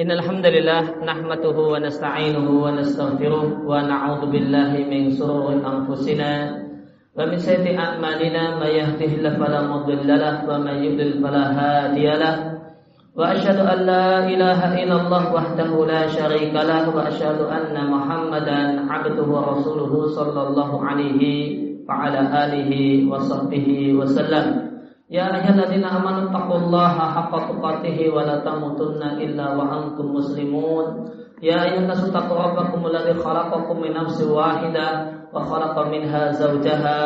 إن الحمد لله نحمده ونستعينه ونستغفره ونعوذ بالله من شرور أنفسنا ومن سيئة أعمالنا ما يهده الله فلا مضل له ومن يضلل فلا هادي له وأشهد أن لا إله إلا الله وحده لا شريك له وأشهد أن محمدا عبده ورسوله صلى الله عليه وعلى آله وصحبه وسلم Ya ayyuhalladzina amanu taqullaha haqqa tuqatih wa la tamutunna illa wa antum muslimun. Ya ayyuhannas taqu rabbakum alladzi khalaqakum min nafsin wahidah wa khalaqa minha zawjaha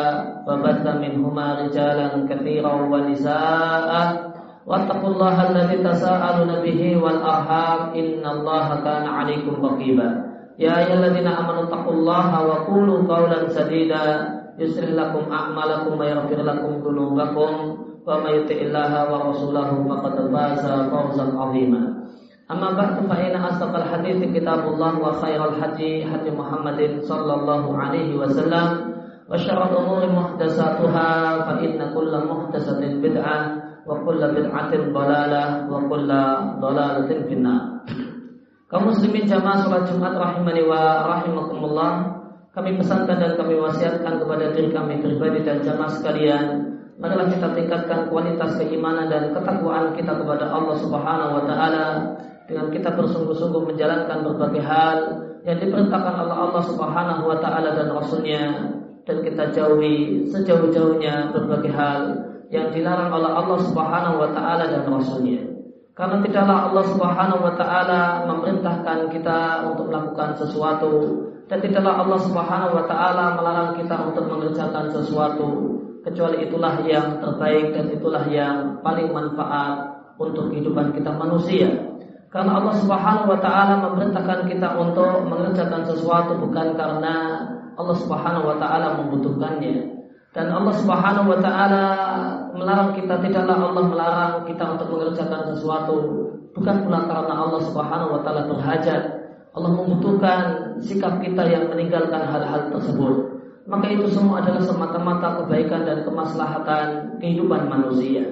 wa batha minhuma rijalan katsiran wa nisaa'a. Wattaqullaha alladzi tasaaluna bihi wal arham innallaha kana 'alaykum raqiba. Ya ayyuhalladzina amanu taqullaha wa qulu qawlan sadida yuslih lakum a'malakum wa yaghfir lakum dhunubakum ومن يطع الله ورسوله فقد فاز فوزا عظيما أما بعد فإن أصدق الحديث كتاب الله وخير الحدي حدي محمد صلى الله عليه وسلم وشر الأمور محدثاتها فإن كل محدثة بدعة وكل بدعة ضلالة وكل ضلالة في النار kaum muslimin jamaah salat Jumat rahimani wa rahimakumullah kami pesankan dan kami wasiatkan kepada diri kami pribadi dan jamaah sekalian marilah kita tingkatkan kualitas keimanan dan ketakwaan kita kepada Allah Subhanahu wa taala dengan kita bersungguh-sungguh menjalankan berbagai hal yang diperintahkan oleh Allah Subhanahu wa taala dan rasulnya dan kita jauhi sejauh-jauhnya berbagai hal yang dilarang oleh Allah Subhanahu wa taala dan rasulnya. Karena tidaklah Allah Subhanahu wa taala memerintahkan kita untuk melakukan sesuatu dan tidaklah Allah Subhanahu wa taala melarang kita untuk mengerjakan sesuatu kecuali itulah yang terbaik dan itulah yang paling manfaat untuk kehidupan kita manusia. Karena Allah Subhanahu wa taala memerintahkan kita untuk mengerjakan sesuatu bukan karena Allah Subhanahu wa taala membutuhkannya. Dan Allah Subhanahu wa taala melarang kita tidaklah Allah melarang kita untuk mengerjakan sesuatu bukan pula karena Allah Subhanahu wa taala berhajat. Allah membutuhkan sikap kita yang meninggalkan hal-hal tersebut maka itu semua adalah semata-mata kebaikan dan kemaslahatan kehidupan manusia.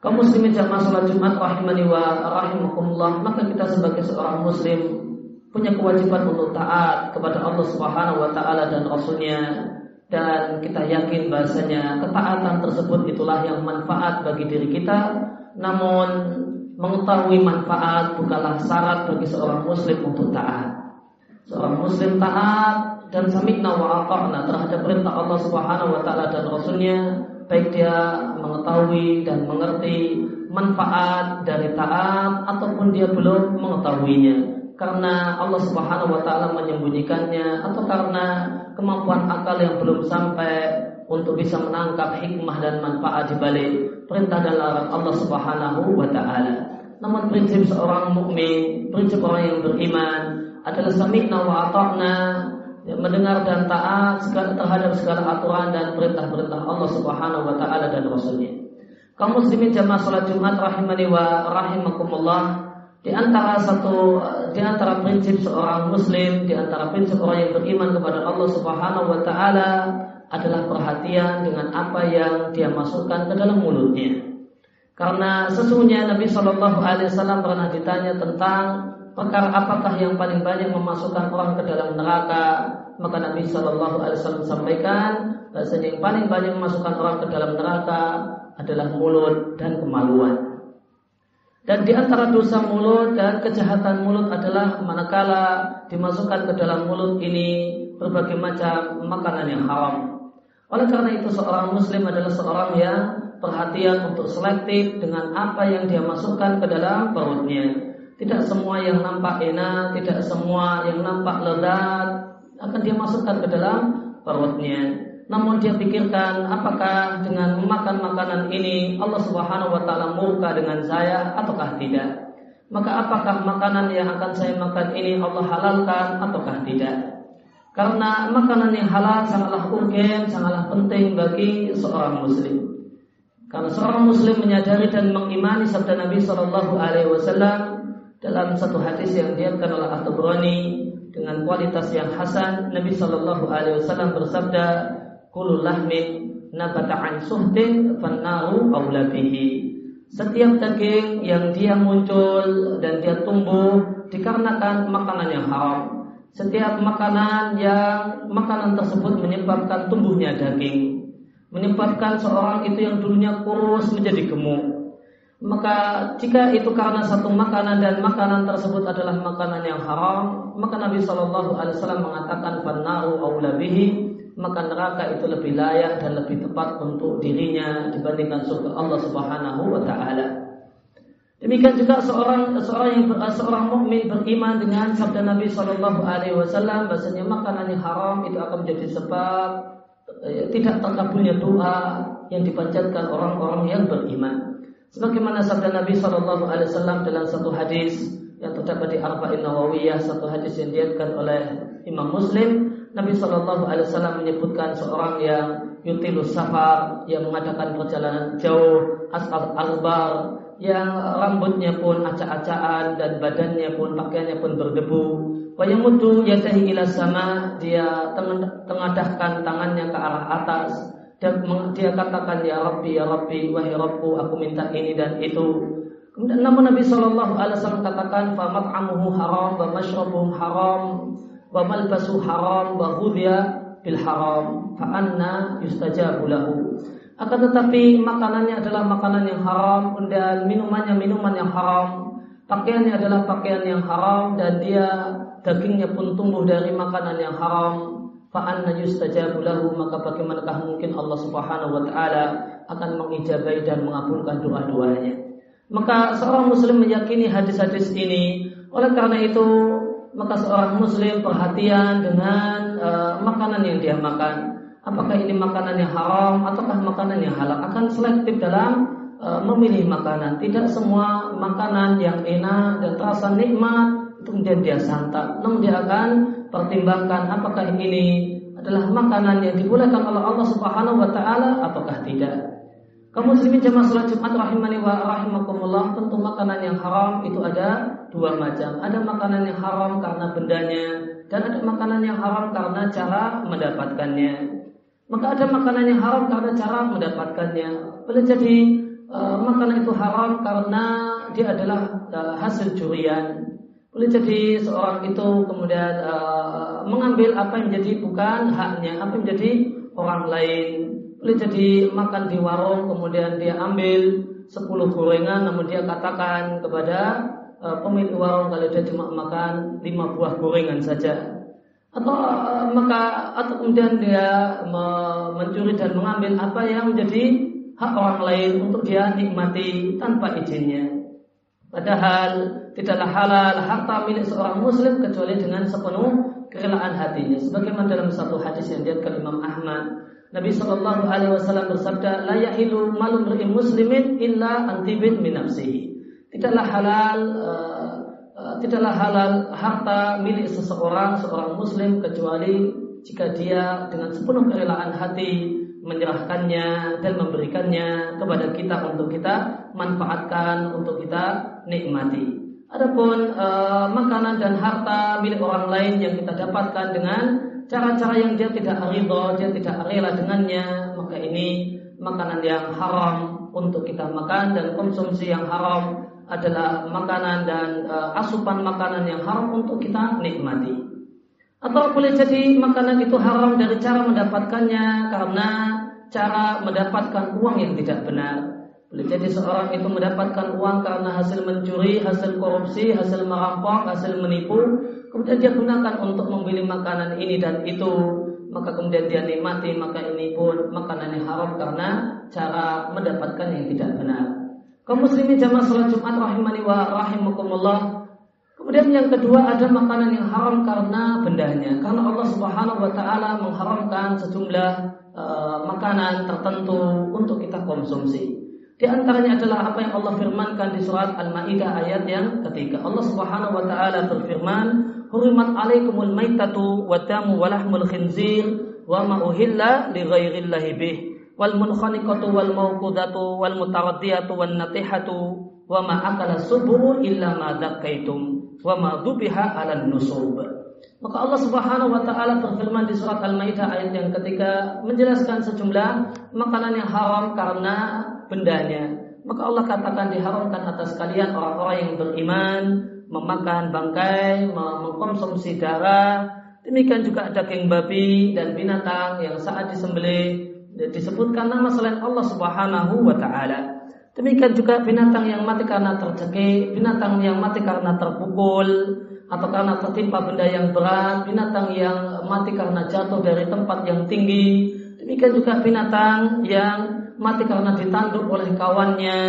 Kaum muslimin jamaah salat Jumat rahimani wa rahimakumullah, maka kita sebagai seorang muslim punya kewajiban untuk taat kepada Allah Subhanahu wa taala dan rasulnya. Dan kita yakin bahasanya ketaatan tersebut itulah yang manfaat bagi diri kita. Namun mengetahui manfaat bukanlah syarat bagi seorang muslim untuk taat seorang muslim taat dan sami'na wa ata'na terhadap perintah Allah Subhanahu wa taala dan rasulnya baik dia mengetahui dan mengerti manfaat dari taat ataupun dia belum mengetahuinya karena Allah Subhanahu wa taala menyembunyikannya atau karena kemampuan akal yang belum sampai untuk bisa menangkap hikmah dan manfaat di balik perintah dan larangan Allah Subhanahu wa taala. Namun prinsip seorang mukmin, prinsip orang yang beriman adalah sami'na wa ata'na ya, mendengar dan taat terhadap segala aturan dan perintah-perintah Allah Subhanahu wa taala dan rasulnya. Kaum muslimin jamaah salat Jumat rahimani wa rahimakumullah di antara satu di antara prinsip seorang muslim, di antara prinsip orang yang beriman kepada Allah Subhanahu wa taala adalah perhatian dengan apa yang dia masukkan ke dalam mulutnya. Karena sesungguhnya Nabi Shallallahu Alaihi Wasallam pernah ditanya tentang perkara apakah yang paling banyak memasukkan orang ke dalam neraka? Maka Nabi Shallallahu Alaihi Wasallam sampaikan bahasanya yang paling banyak memasukkan orang ke dalam neraka adalah mulut dan kemaluan. Dan di antara dosa mulut dan kejahatan mulut adalah manakala dimasukkan ke dalam mulut ini berbagai macam makanan yang haram. Oleh karena itu seorang muslim adalah seorang yang perhatian untuk selektif dengan apa yang dia masukkan ke dalam perutnya. Tidak semua yang nampak enak, tidak semua yang nampak lezat akan dia masukkan ke dalam perutnya. Namun dia pikirkan apakah dengan memakan makanan ini Allah Subhanahu wa taala murka dengan saya ataukah tidak. Maka apakah makanan yang akan saya makan ini Allah halalkan ataukah tidak? Karena makanan yang halal sangatlah urgen, sangatlah penting bagi seorang muslim. Karena seorang muslim menyadari dan mengimani sabda Nabi Shallallahu Alaihi Wasallam dalam satu hadis yang diatkan oleh At-Tabrani dengan kualitas yang hasan Nabi Shallallahu Alaihi Wasallam bersabda kulul lahmin nabata an suhtin fannaru Setiap daging yang dia muncul dan dia tumbuh dikarenakan makanan yang haram. Setiap makanan yang makanan tersebut menyebabkan tumbuhnya daging, menyebabkan seorang itu yang dulunya kurus menjadi gemuk. Maka jika itu karena satu makanan dan makanan tersebut adalah makanan yang haram, maka Nabi Shallallahu Alaihi Wasallam mengatakan fanaru aulabihi maka neraka itu lebih layak dan lebih tepat untuk dirinya dibandingkan surga Allah Subhanahu wa taala. Demikian juga seorang seorang yang seorang mukmin beriman dengan sabda Nabi Shallallahu alaihi wasallam bahasanya makanan yang haram itu akan menjadi sebab eh, tidak terkabulnya doa yang dipanjatkan orang-orang yang beriman. Sebagaimana sabda Nabi Shallallahu alaihi wasallam dalam satu hadis yang terdapat di Arba'in Nawawiyah, satu hadis yang diatkan oleh Imam Muslim Nabi Shallallahu Alaihi Wasallam menyebutkan seorang yang yutilus safar yang mengadakan perjalanan jauh asal albar yang rambutnya pun acak-acakan dan badannya pun pakaiannya pun berdebu. Wayamutu yadahi ila sama dia tengadahkan tangannya ke arah atas dan dia katakan ya Rabbi ya Rabbi wahai Rabbu aku minta ini dan itu. Kemudian namun Nabi Shallallahu Alaihi Wasallam katakan fa mat'amuhu haram wa haram wa malbasu haram wa ghudhiya bil haram fa anna yustajabu lahu akan tetapi makanannya adalah makanan yang haram dan minumannya minuman yang haram pakaiannya adalah pakaian yang haram dan dia dagingnya pun tumbuh dari makanan yang haram maka bagaimanakah mungkin Allah Subhanahu wa taala akan mengijabai dan mengabulkan doa-doanya maka seorang muslim meyakini hadis-hadis ini oleh karena itu maka seorang muslim perhatian dengan uh, makanan yang dia makan. Apakah ini makanan yang haram ataukah makanan yang halal? Akan selektif dalam uh, memilih makanan. Tidak semua makanan yang enak dan terasa nikmat kemudian dia santap. Namun dia akan pertimbangkan apakah ini adalah makanan yang dibolehkan oleh Allah Subhanahu wa taala ataukah tidak. Kaum muslimin jemaah salat Jumat rahimani wa rahimakumullah, tentu makanan yang haram itu ada dua macam. Ada makanan yang haram karena bendanya dan ada makanan yang haram karena cara mendapatkannya. Maka ada makanan yang haram karena cara mendapatkannya. Boleh jadi uh, makanan itu haram karena dia adalah uh, hasil curian. Boleh jadi seorang itu kemudian uh, mengambil apa yang menjadi bukan haknya, apa yang menjadi orang lain. Boleh jadi makan di warung kemudian dia ambil 10 gorengan namun dia katakan kepada uh, pemilik warung kalau dia cuma makan 5 buah gorengan saja. Atau uh, maka atau kemudian dia me mencuri dan mengambil apa yang menjadi hak orang lain untuk dia nikmati tanpa izinnya. Padahal tidaklah halal harta milik seorang muslim kecuali dengan sepenuh kerelaan hatinya sebagaimana dalam satu hadis yang diatkan Imam Ahmad Nabi Shallallahu Alaihi Wasallam bersabda, "La yahilu malum muslimin illa antibin min nafsihi." Tidaklah halal, uh, uh, tidaklah halal harta milik seseorang, seorang muslim kecuali jika dia dengan sepenuh kerelaan hati menyerahkannya dan memberikannya kepada kita untuk kita manfaatkan, untuk kita nikmati. Adapun uh, makanan dan harta milik orang lain yang kita dapatkan dengan cara-cara yang dia tidak ridho, dia tidak rela dengannya, maka ini makanan yang haram untuk kita makan dan konsumsi yang haram adalah makanan dan uh, asupan makanan yang haram untuk kita nikmati. Atau boleh jadi makanan itu haram dari cara mendapatkannya karena cara mendapatkan uang yang tidak benar. Boleh jadi seorang itu mendapatkan uang karena hasil mencuri, hasil korupsi, hasil merampok, hasil menipu, kemudian dia gunakan untuk membeli makanan ini dan itu maka kemudian dia nikmati maka ini pun makanan yang haram karena cara mendapatkan yang tidak benar. Kaum muslimin jamaah salat Jumat rahimani wa rahimakumullah. Kemudian yang kedua ada makanan yang haram karena bendanya. Karena Allah Subhanahu wa taala mengharamkan sejumlah uh, makanan tertentu untuk kita konsumsi. Di antaranya adalah apa yang Allah firmankan di surat Al-Maidah ayat yang ketiga. Allah Subhanahu wa taala berfirman, hurimat alaikumul maitatu wa damu wa lahmul khinzir wa ma uhilla li ghairillahi bih wal munkhaniqatu wal mawqudatu wal mutaraddiyatu wan natihatu wa ma akala subur illa ma dakaitum wa ma dubiha 'alan nusub maka Allah Subhanahu wa taala berfirman di surat Al-Maidah ayat yang ketiga menjelaskan sejumlah makanan yang haram karena bendanya Maka Allah katakan diharamkan atas kalian orang-orang yang beriman memakan bangkai, mengkonsumsi darah, demikian juga daging babi dan binatang yang saat disembelih disebutkan nama selain Allah Subhanahu wa taala. Demikian juga binatang yang mati karena tercekik, binatang yang mati karena terpukul atau karena tertimpa benda yang berat, binatang yang mati karena jatuh dari tempat yang tinggi. Demikian juga binatang yang mati karena ditanduk oleh kawannya.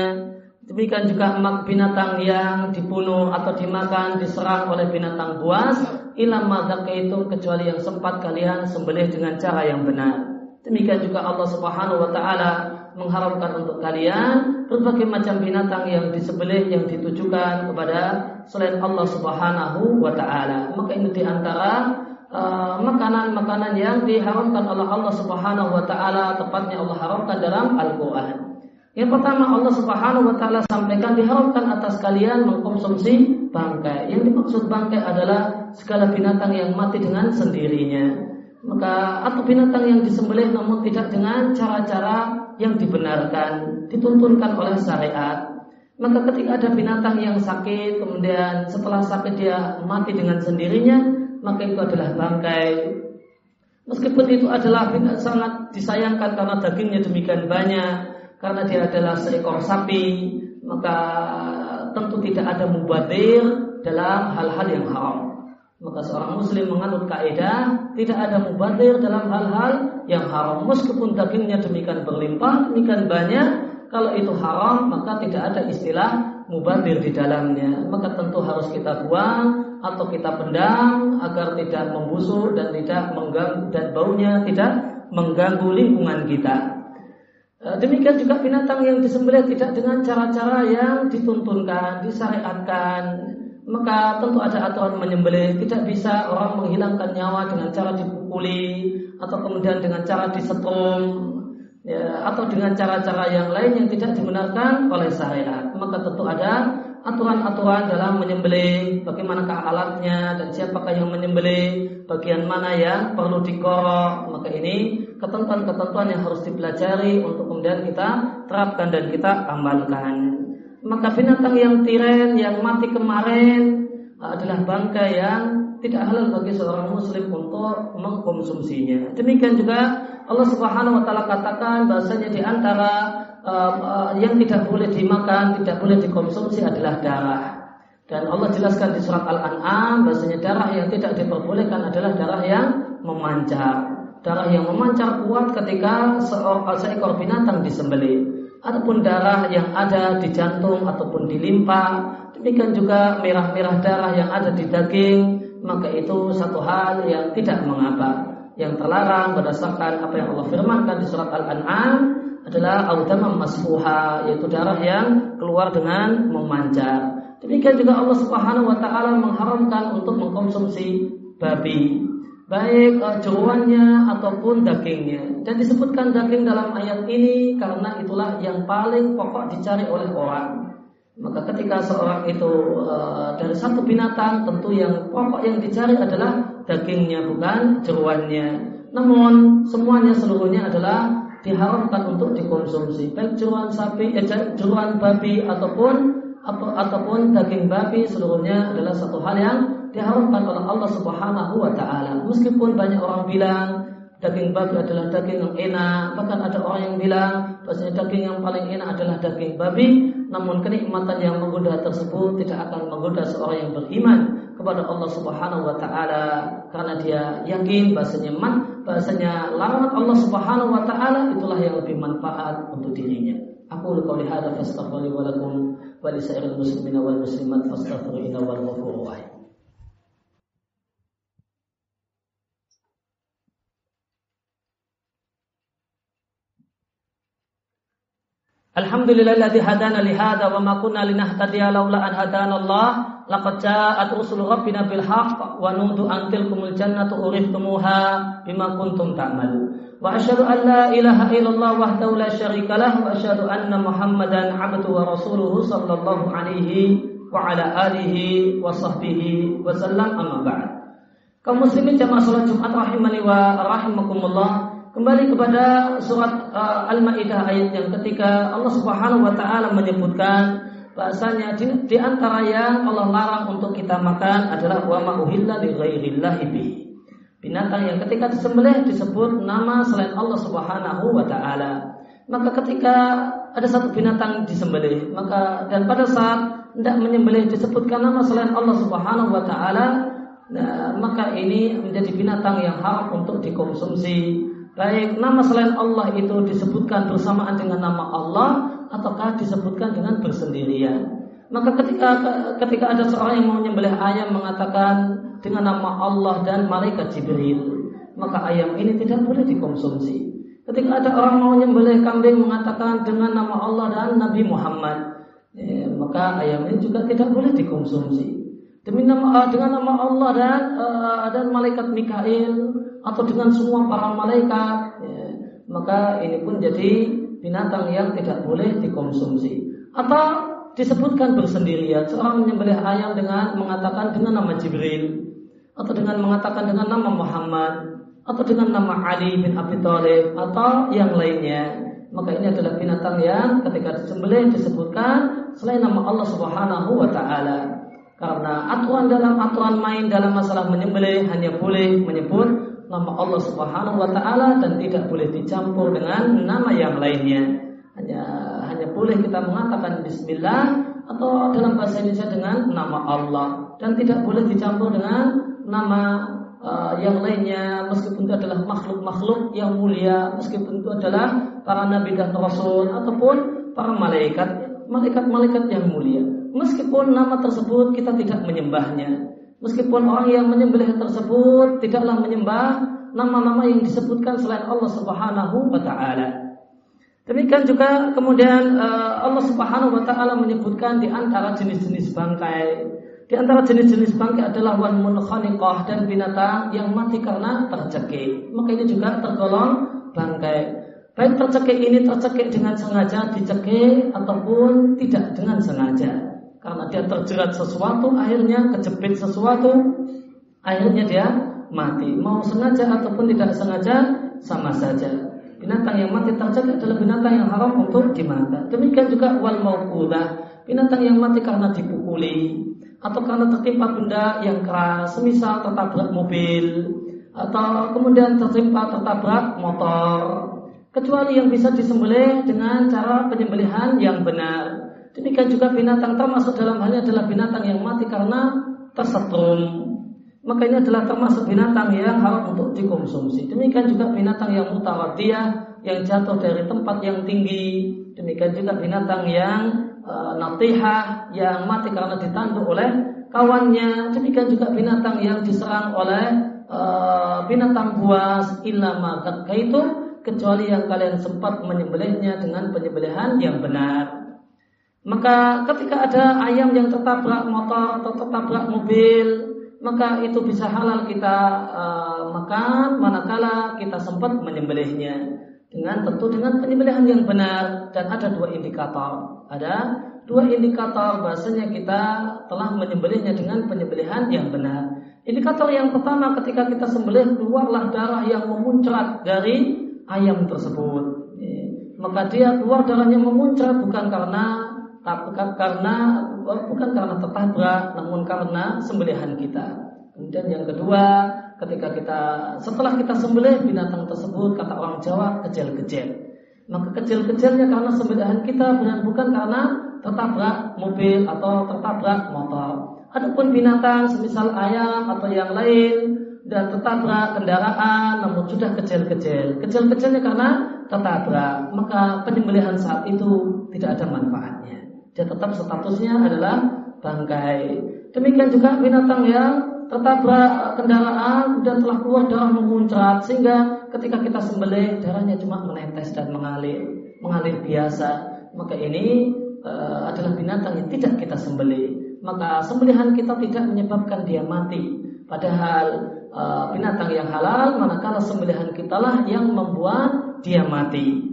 Demikian juga binatang yang dibunuh atau dimakan, diserang oleh binatang buas. Ilam itu kecuali yang sempat kalian sembelih dengan cara yang benar. Demikian juga Allah Subhanahu wa taala mengharamkan untuk kalian berbagai macam binatang yang disembelih yang ditujukan kepada selain Allah Subhanahu wa taala. Maka ini di antara uh, makanan-makanan uh, yang diharamkan oleh Allah Subhanahu wa taala, tepatnya Allah haramkan dalam Al-Qur'an. Yang pertama Allah Subhanahu wa taala sampaikan diharamkan atas kalian mengkonsumsi bangkai. Yang dimaksud bangkai adalah segala binatang yang mati dengan sendirinya maka atau binatang yang disembelih namun tidak dengan cara-cara yang dibenarkan, dituntunkan oleh syariat. Maka ketika ada binatang yang sakit, kemudian setelah sakit dia mati dengan sendirinya, maka itu adalah bangkai. Meskipun itu adalah sangat disayangkan karena dagingnya demikian banyak, karena dia adalah seekor sapi, maka tentu tidak ada mubadir dalam hal-hal yang haram. Maka seorang muslim menganut kaidah tidak ada mubadir dalam hal-hal yang haram. Meskipun dagingnya demikian berlimpah, demikian banyak, kalau itu haram maka tidak ada istilah mubadir di dalamnya. Maka tentu harus kita buang atau kita pendam agar tidak membusuk dan tidak mengganggu dan baunya tidak mengganggu lingkungan kita. Eh, demikian juga binatang yang disembelih tidak dengan cara-cara yang dituntunkan, disyariatkan, maka tentu ada aturan menyembelih. Tidak bisa orang menghilangkan nyawa dengan cara dipukuli atau kemudian dengan cara disetrum ya, atau dengan cara-cara yang lain yang tidak dibenarkan oleh syariat. Maka tentu ada aturan-aturan dalam menyembelih, bagaimanakah alatnya dan siapakah yang menyembelih, bagian mana yang perlu dikorok. Maka ini ketentuan-ketentuan yang harus dipelajari untuk kemudian kita terapkan dan kita amalkan maka binatang yang tiren yang mati kemarin adalah bangkai yang tidak halal bagi seorang muslim untuk mengkonsumsinya. Demikian juga Allah Subhanahu wa taala katakan bahasanya di antara uh, uh, yang tidak boleh dimakan, tidak boleh dikonsumsi adalah darah. Dan Allah jelaskan di surat Al-An'am bahasanya darah yang tidak diperbolehkan adalah darah yang memancar. Darah yang memancar kuat ketika seekor binatang disembelih. Adapun darah yang ada di jantung ataupun di limpa, demikian juga merah-merah darah yang ada di daging, maka itu satu hal yang tidak mengapa. Yang terlarang berdasarkan apa yang Allah firmankan di surat Al-An'am adalah audamam masfuha, yaitu darah yang keluar dengan memancar. Demikian juga Allah Subhanahu wa taala mengharamkan untuk mengkonsumsi babi baik uh, jeruannya ataupun dagingnya. Dan disebutkan daging dalam ayat ini karena itulah yang paling pokok dicari oleh orang. Maka ketika seorang itu uh, dari satu binatang tentu yang pokok yang dicari adalah dagingnya bukan jeruannya. Namun semuanya seluruhnya adalah diharamkan untuk dikonsumsi baik jeruan sapi, eh, jeruan babi ataupun ataupun daging babi seluruhnya adalah satu hal yang diharamkan oleh Allah Subhanahu wa taala. Meskipun banyak orang bilang daging babi adalah daging yang enak, bahkan ada orang yang bilang bahwasanya daging yang paling enak adalah daging babi, namun kenikmatan yang menggoda tersebut tidak akan menggoda seorang yang beriman kepada Allah Subhanahu wa taala karena dia yakin bahasanya man bahasanya larangan Allah Subhanahu wa taala itulah yang lebih manfaat untuk dirinya. Aku qauli hadza fastaghfiru wa lakum wa lisa'iril muslimina wal muslimat fastaghfiru innahu wal ghafurur rahim. الحمد لله الذي هدانا لهذا وما كنا لنهتدي لولا ان هدانا الله لقد جاءت رسل ربنا بالحق ونود ان تلكم الجنه اورثتموها بما كنتم تعملون واشهد ان لا اله الا الله وحده لا شريك له واشهد ان محمدا عبده ورسوله صلى الله عليه وعلى اله وصحبه وسلم اما بعد كمسلمين جماعة صلاه الجمعه رحمني ورحمكم الله Kembali kepada surat uh, Al-Maidah ayat yang ketika Allah Subhanahu wa taala menyebutkan bahasanya di, di antara yang Allah larang untuk kita makan adalah wa ma uhilla ghairillahi Binatang yang ketika disembelih disebut nama selain Allah Subhanahu wa taala. Maka ketika ada satu binatang disembelih, maka dan pada saat tidak menyembelih disebutkan nama selain Allah Subhanahu wa taala, nah, maka ini menjadi binatang yang haram untuk dikonsumsi baik nama selain Allah itu disebutkan bersamaan dengan nama Allah ataukah disebutkan dengan bersendirian. Maka ketika ketika ada seorang yang mau menyembelih ayam mengatakan dengan nama Allah dan malaikat Jibril, maka ayam ini tidak boleh dikonsumsi. Ketika ada orang mau menyembelih kambing mengatakan dengan nama Allah dan Nabi Muhammad, ya, maka ayam ini juga tidak boleh dikonsumsi. Demi nama dengan nama Allah dan uh, dan malaikat Mikail atau dengan semua para malaikat, ya, maka ini pun jadi binatang yang tidak boleh dikonsumsi. Atau disebutkan bersendirian, seorang menyembelih ayam dengan mengatakan dengan nama Jibril, atau dengan mengatakan dengan nama Muhammad, atau dengan nama Ali bin Abi Thalib, atau yang lainnya. Maka ini adalah binatang yang ketika disembelih disebutkan selain nama Allah Subhanahu wa taala. Karena aturan dalam aturan main dalam masalah menyembelih hanya boleh menyebut nama Allah Subhanahu wa taala dan tidak boleh dicampur dengan nama yang lainnya. Hanya hanya boleh kita mengatakan bismillah atau dalam bahasa Indonesia dengan nama Allah dan tidak boleh dicampur dengan nama uh, yang lainnya meskipun itu adalah makhluk-makhluk yang mulia meskipun itu adalah para nabi dan rasul ataupun para malaikat malaikat-malaikat yang mulia meskipun nama tersebut kita tidak menyembahnya Meskipun orang yang menyembelih tersebut tidaklah menyembah nama-nama yang disebutkan selain Allah Subhanahu wa taala. Demikian juga kemudian eh, Allah Subhanahu wa taala menyebutkan di antara jenis-jenis bangkai. Di antara jenis-jenis bangkai adalah wan munkhaniqah dan binatang yang mati karena tercekik. Maka ini juga tergolong bangkai. Baik tercekik ini tercekik dengan sengaja dicekik ataupun tidak dengan sengaja karena dia terjerat sesuatu akhirnya kejepit sesuatu akhirnya dia mati. Mau sengaja ataupun tidak sengaja sama saja. Binatang yang mati terjerat adalah binatang yang haram untuk dimakan. Demikian juga wal mauqudah binatang yang mati karena dipukuli atau karena tertimpa benda yang keras semisal tertabrak mobil atau kemudian tertimpa tertabrak motor. Kecuali yang bisa disembelih dengan cara penyembelihan yang benar Demikian juga binatang termasuk dalam halnya adalah binatang yang mati karena tersetrum. Maka ini adalah termasuk binatang yang haram untuk dikonsumsi. Demikian juga binatang yang mutawadiyah yang jatuh dari tempat yang tinggi. Demikian juga binatang yang e, natihah yang mati karena ditanduk oleh kawannya. Demikian juga binatang yang diserang oleh e, binatang buas ilama itu kecuali yang kalian sempat menyembelihnya dengan penyembelihan yang benar. Maka ketika ada ayam yang tertabrak motor atau tertabrak mobil, maka itu bisa halal kita uh, makan manakala kita sempat menyembelihnya dengan tentu dengan penyembelihan yang benar dan ada dua indikator. Ada dua indikator bahasanya kita telah menyembelihnya dengan penyembelihan yang benar. Indikator yang pertama ketika kita sembelih keluarlah darah yang memuncrat dari ayam tersebut. Maka dia keluar darahnya memuncrat bukan karena bukan karena bukan karena tertabrak namun karena sembelihan kita. Kemudian yang kedua, ketika kita setelah kita sembelih binatang tersebut kata orang Jawa kecil-kecil. Maka kecil-kecilnya karena sembelihan kita bukan bukan karena tertabrak mobil atau tertabrak motor. Adapun binatang semisal ayam atau yang lain dan tertabrak kendaraan namun sudah kecil-kecil. Kecil-kecilnya karena tertabrak, maka penyembelihan saat itu tidak ada manfaatnya dia tetap statusnya adalah bangkai. Demikian juga binatang yang tertabrak kendaraan dan telah keluar darah memuncrat sehingga ketika kita sembelih darahnya cuma menetes dan mengalir, mengalir biasa. Maka ini uh, adalah binatang yang tidak kita sembelih. Maka sembelihan kita tidak menyebabkan dia mati. Padahal uh, binatang yang halal manakala sembelihan kita lah yang membuat dia mati.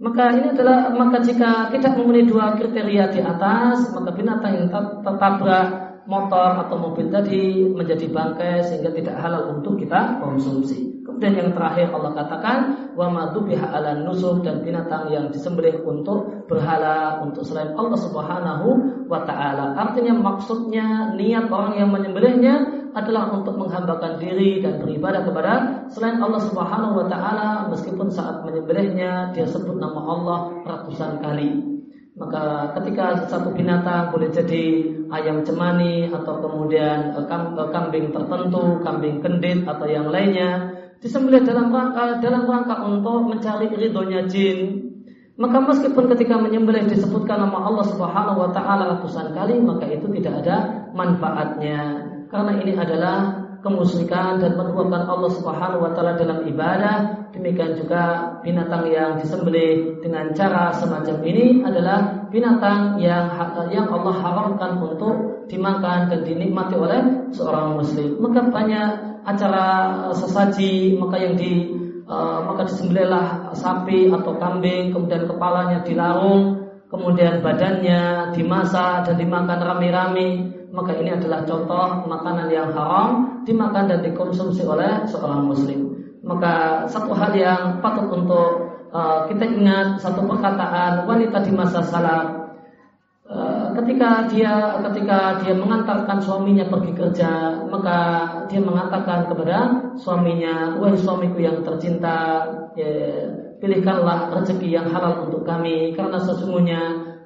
Maka ini adalah maka jika tidak memenuhi dua kriteria di atas, maka binatang yang tertabrak motor atau mobil tadi menjadi bangkai sehingga tidak halal untuk kita konsumsi. Kemudian yang terakhir Allah katakan wa madzubiha ala nusuk dan binatang yang disembelih untuk berhala untuk selain Allah Subhanahu wa taala. Artinya maksudnya niat orang yang menyembelihnya adalah untuk menghambakan diri dan beribadah kepada selain Allah Subhanahu wa taala meskipun saat menyembelihnya dia sebut nama Allah ratusan kali. Maka ketika satu binatang boleh jadi ayam cemani atau kemudian eh, eh, kambing tertentu, kambing kendit atau yang lainnya disembelih dalam rangka dalam rangka untuk mencari ridhonya jin. Maka meskipun ketika menyembelih disebutkan nama Allah Subhanahu wa taala ratusan kali, maka itu tidak ada manfaatnya karena ini adalah kemusyrikan dan menuhankan Allah Subhanahu wa taala dalam ibadah. Demikian juga binatang yang disembelih dengan cara semacam ini adalah binatang yang yang Allah haramkan untuk dimakan dan dinikmati oleh seorang muslim. Maka banyak acara sesaji maka yang di uh, maka disembelihlah sapi atau kambing kemudian kepalanya dilarung kemudian badannya dimasak dan dimakan rame-rame maka ini adalah contoh makanan yang haram dimakan dan dikonsumsi oleh seorang muslim. Maka satu hal yang patut untuk uh, kita ingat satu perkataan wanita di masa salaf uh, ketika dia ketika dia mengantarkan suaminya pergi kerja maka dia mengatakan kepada suaminya wahai suamiku yang tercinta ya, pilihkanlah rezeki yang halal untuk kami karena sesungguhnya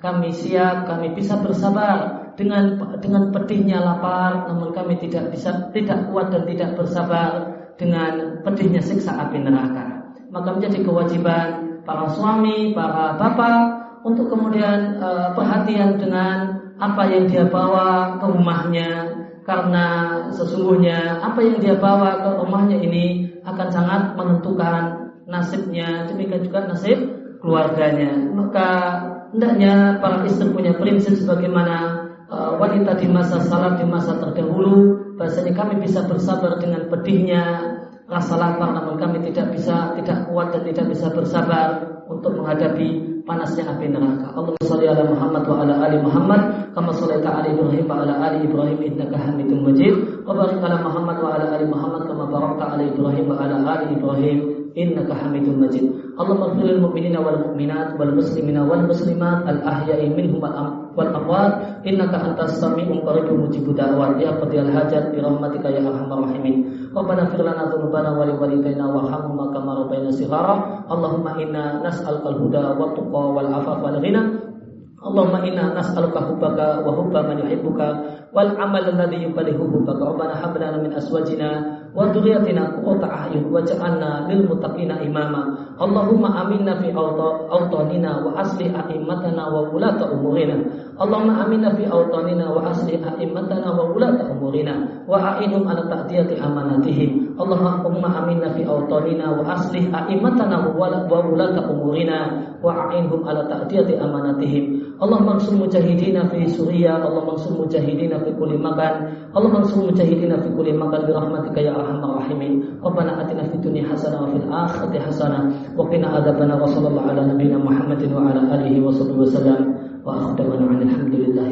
kami siap kami bisa bersabar dengan dengan pedihnya lapar, namun kami tidak bisa tidak kuat dan tidak bersabar dengan pedihnya siksa api neraka. Maka menjadi kewajiban para suami, para bapak untuk kemudian e, perhatian dengan apa yang dia bawa ke rumahnya karena sesungguhnya apa yang dia bawa ke rumahnya ini akan sangat menentukan nasibnya demikian juga nasib keluarganya. Maka hendaknya para istri punya prinsip sebagaimana Eh, wanita di masa salaf di masa terdahulu bahasanya kami bisa bersabar dengan pedihnya rasa lapar namun kami tidak bisa tidak kuat dan tidak bisa bersabar untuk menghadapi panasnya api neraka. Allah salli ala Muhammad wa ala ali Muhammad kama shallaita ala Ibrahim wa ala ali Ibrahim innaka Hamidum Majid. Wa barik ala Muhammad wa ala ali Muhammad kama barakta ala Ibrahim wa ala ali Ibrahim innaka Hamidum Majid. Allahumma ighfir lil mu'minina wal mu'minat wal muslimina wal muslimat al ahya'i minhum wal amwat innaka antas sami'un qaribun mujibud da'wat ya qadiyal hajat bi rahmatika ya arhamar rahimin. Rabbana fir lana dzunubana wa li walidayna warhamhum kama rabbayana shighara Allahumma inna nas'aluka al-huda wa tuqa wal afafa wal ghina. Allahumma inna nas'aluka hubbaka wa hubba man yuhibbuka. Wal amal alladhi yubalihu hubbaka. Rabbana hab min aswajina wa dhurriyyatina qurrata lil muttaqina imama. Allahumma aminna fi awtanina wa asli a'immatana wa ulata umurina. Allahumma aminna fi awtanina wa asli a'immatana wa ulata umurina. Wa a'inhum ala ta'diyati amanatihim Allahumma aminna fi awtanina wa asli a'immatana wa ulata umurina wa a'inhum ala ta'diyati amanatihim. Allahumma ansur mujahidina fi Suriya Allahumma ansur mujahidina fi kulli makan Allahumma ansur mujahidina fi kulli makan bi rahmatika ya arhamar rahimin. Rabbana atina fid dunya hasanah wa fil akhirati hasanah wa qina adzabannar. Wa sallallahu ala nabiyyina Muhammadin wa ala alihi wa sahbihi wasallam wa akhdawana alhamdulillah